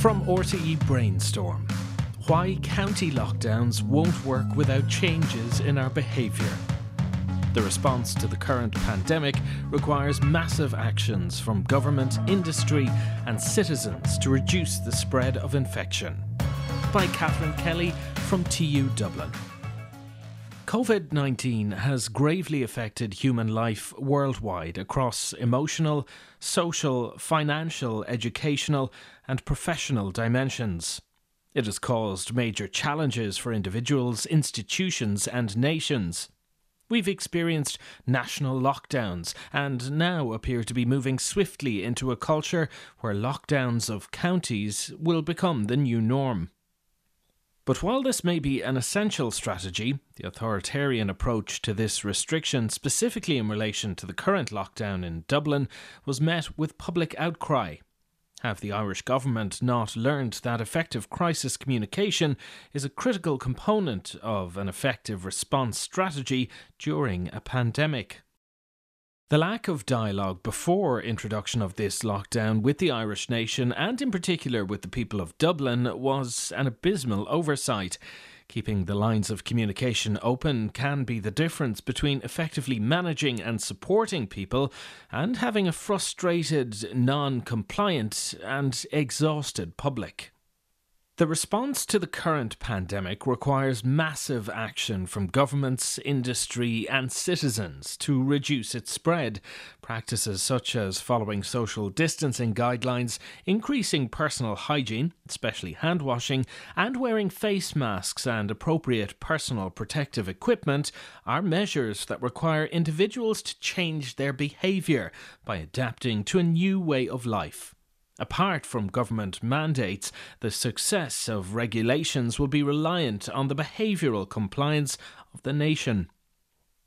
From RTE Brainstorm Why county lockdowns won't work without changes in our behaviour. The response to the current pandemic requires massive actions from government, industry, and citizens to reduce the spread of infection. By Catherine Kelly from TU Dublin. COVID 19 has gravely affected human life worldwide across emotional, social, financial, educational, and professional dimensions. It has caused major challenges for individuals, institutions, and nations. We've experienced national lockdowns and now appear to be moving swiftly into a culture where lockdowns of counties will become the new norm. But while this may be an essential strategy, the authoritarian approach to this restriction, specifically in relation to the current lockdown in Dublin, was met with public outcry. Have the Irish government not learned that effective crisis communication is a critical component of an effective response strategy during a pandemic? The lack of dialogue before introduction of this lockdown with the Irish nation and in particular with the people of Dublin was an abysmal oversight. Keeping the lines of communication open can be the difference between effectively managing and supporting people and having a frustrated, non compliant, and exhausted public. The response to the current pandemic requires massive action from governments, industry, and citizens to reduce its spread. Practices such as following social distancing guidelines, increasing personal hygiene, especially hand washing, and wearing face masks and appropriate personal protective equipment are measures that require individuals to change their behaviour by adapting to a new way of life. Apart from government mandates, the success of regulations will be reliant on the behavioural compliance of the nation.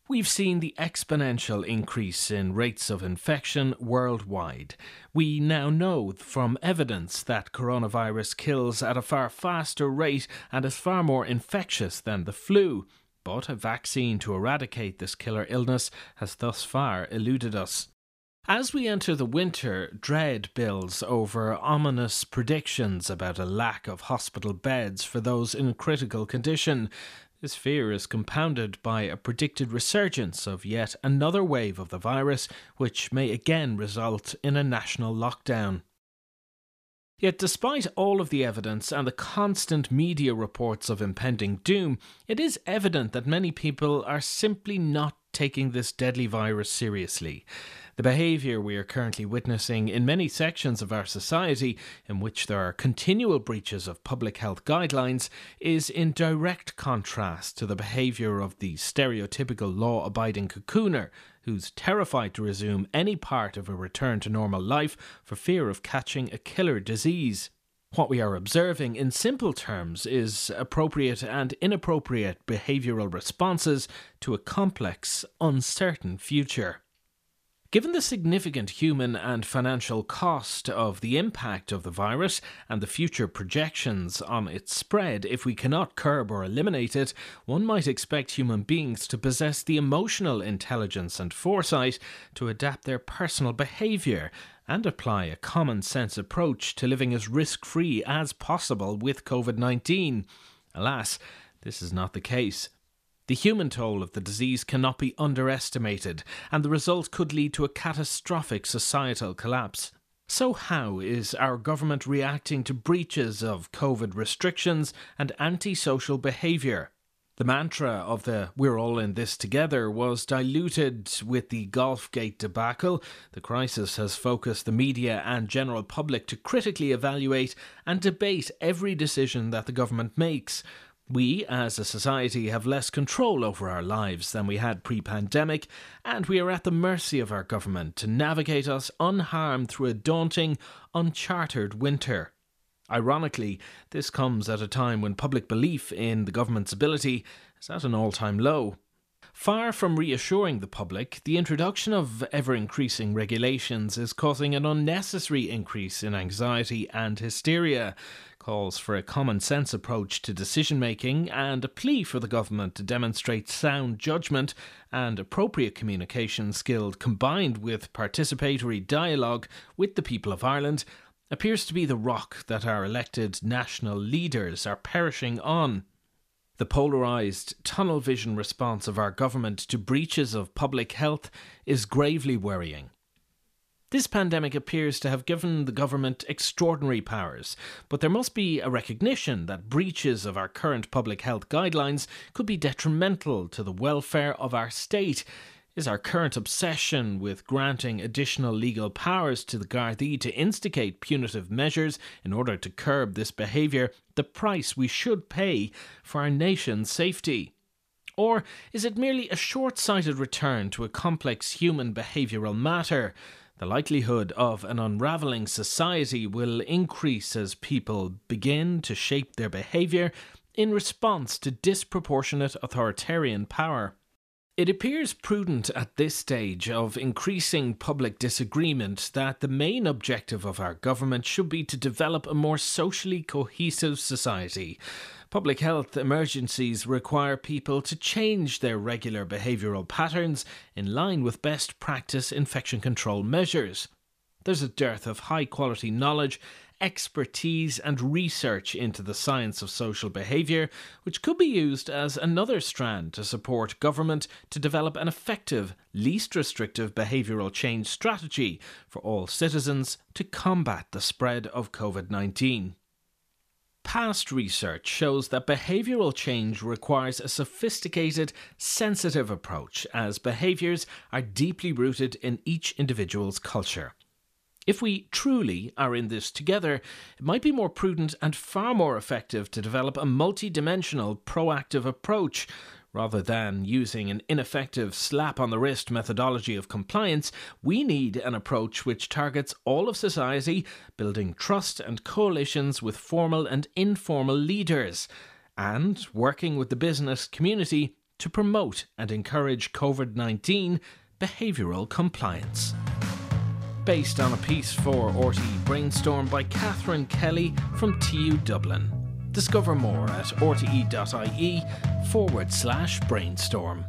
We've seen the exponential increase in rates of infection worldwide. We now know from evidence that coronavirus kills at a far faster rate and is far more infectious than the flu. But a vaccine to eradicate this killer illness has thus far eluded us. As we enter the winter, dread builds over ominous predictions about a lack of hospital beds for those in critical condition. This fear is compounded by a predicted resurgence of yet another wave of the virus, which may again result in a national lockdown. Yet, despite all of the evidence and the constant media reports of impending doom, it is evident that many people are simply not taking this deadly virus seriously. The behaviour we are currently witnessing in many sections of our society, in which there are continual breaches of public health guidelines, is in direct contrast to the behaviour of the stereotypical law abiding cocooner who's terrified to resume any part of a return to normal life for fear of catching a killer disease. What we are observing, in simple terms, is appropriate and inappropriate behavioural responses to a complex, uncertain future. Given the significant human and financial cost of the impact of the virus and the future projections on its spread, if we cannot curb or eliminate it, one might expect human beings to possess the emotional intelligence and foresight to adapt their personal behaviour and apply a common sense approach to living as risk free as possible with COVID 19. Alas, this is not the case. The human toll of the disease cannot be underestimated, and the result could lead to a catastrophic societal collapse. So, how is our government reacting to breaches of COVID restrictions and antisocial behaviour? The mantra of the we're all in this together was diluted with the Golfgate debacle. The crisis has focused the media and general public to critically evaluate and debate every decision that the government makes. We, as a society, have less control over our lives than we had pre pandemic, and we are at the mercy of our government to navigate us unharmed through a daunting, uncharted winter. Ironically, this comes at a time when public belief in the government's ability is at an all time low. Far from reassuring the public, the introduction of ever increasing regulations is causing an unnecessary increase in anxiety and hysteria. Calls for a common sense approach to decision making and a plea for the government to demonstrate sound judgment and appropriate communication skills combined with participatory dialogue with the people of Ireland appears to be the rock that our elected national leaders are perishing on. The polarised, tunnel vision response of our government to breaches of public health is gravely worrying. This pandemic appears to have given the government extraordinary powers, but there must be a recognition that breaches of our current public health guidelines could be detrimental to the welfare of our state is our current obsession with granting additional legal powers to the Gardaí to instigate punitive measures in order to curb this behaviour the price we should pay for our nation's safety? Or is it merely a short sighted return to a complex human behavioural matter? The likelihood of an unravelling society will increase as people begin to shape their behaviour in response to disproportionate authoritarian power. It appears prudent at this stage of increasing public disagreement that the main objective of our government should be to develop a more socially cohesive society. Public health emergencies require people to change their regular behavioural patterns in line with best practice infection control measures. There's a dearth of high quality knowledge expertise and research into the science of social behaviour, which could be used as another strand to support government to develop an effective, least restrictive behavioural change strategy for all citizens to combat the spread of COVID 19. Past research shows that behavioural change requires a sophisticated, sensitive approach as behaviours are deeply rooted in each individual's culture. If we truly are in this together, it might be more prudent and far more effective to develop a multi-dimensional, proactive approach. Rather than using an ineffective slap on the wrist methodology of compliance, we need an approach which targets all of society, building trust and coalitions with formal and informal leaders, and working with the business community to promote and encourage COVID 19 behavioural compliance based on a piece for RTE Brainstorm by Catherine Kelly from TU Dublin. Discover more at rte.ie forward slash brainstorm.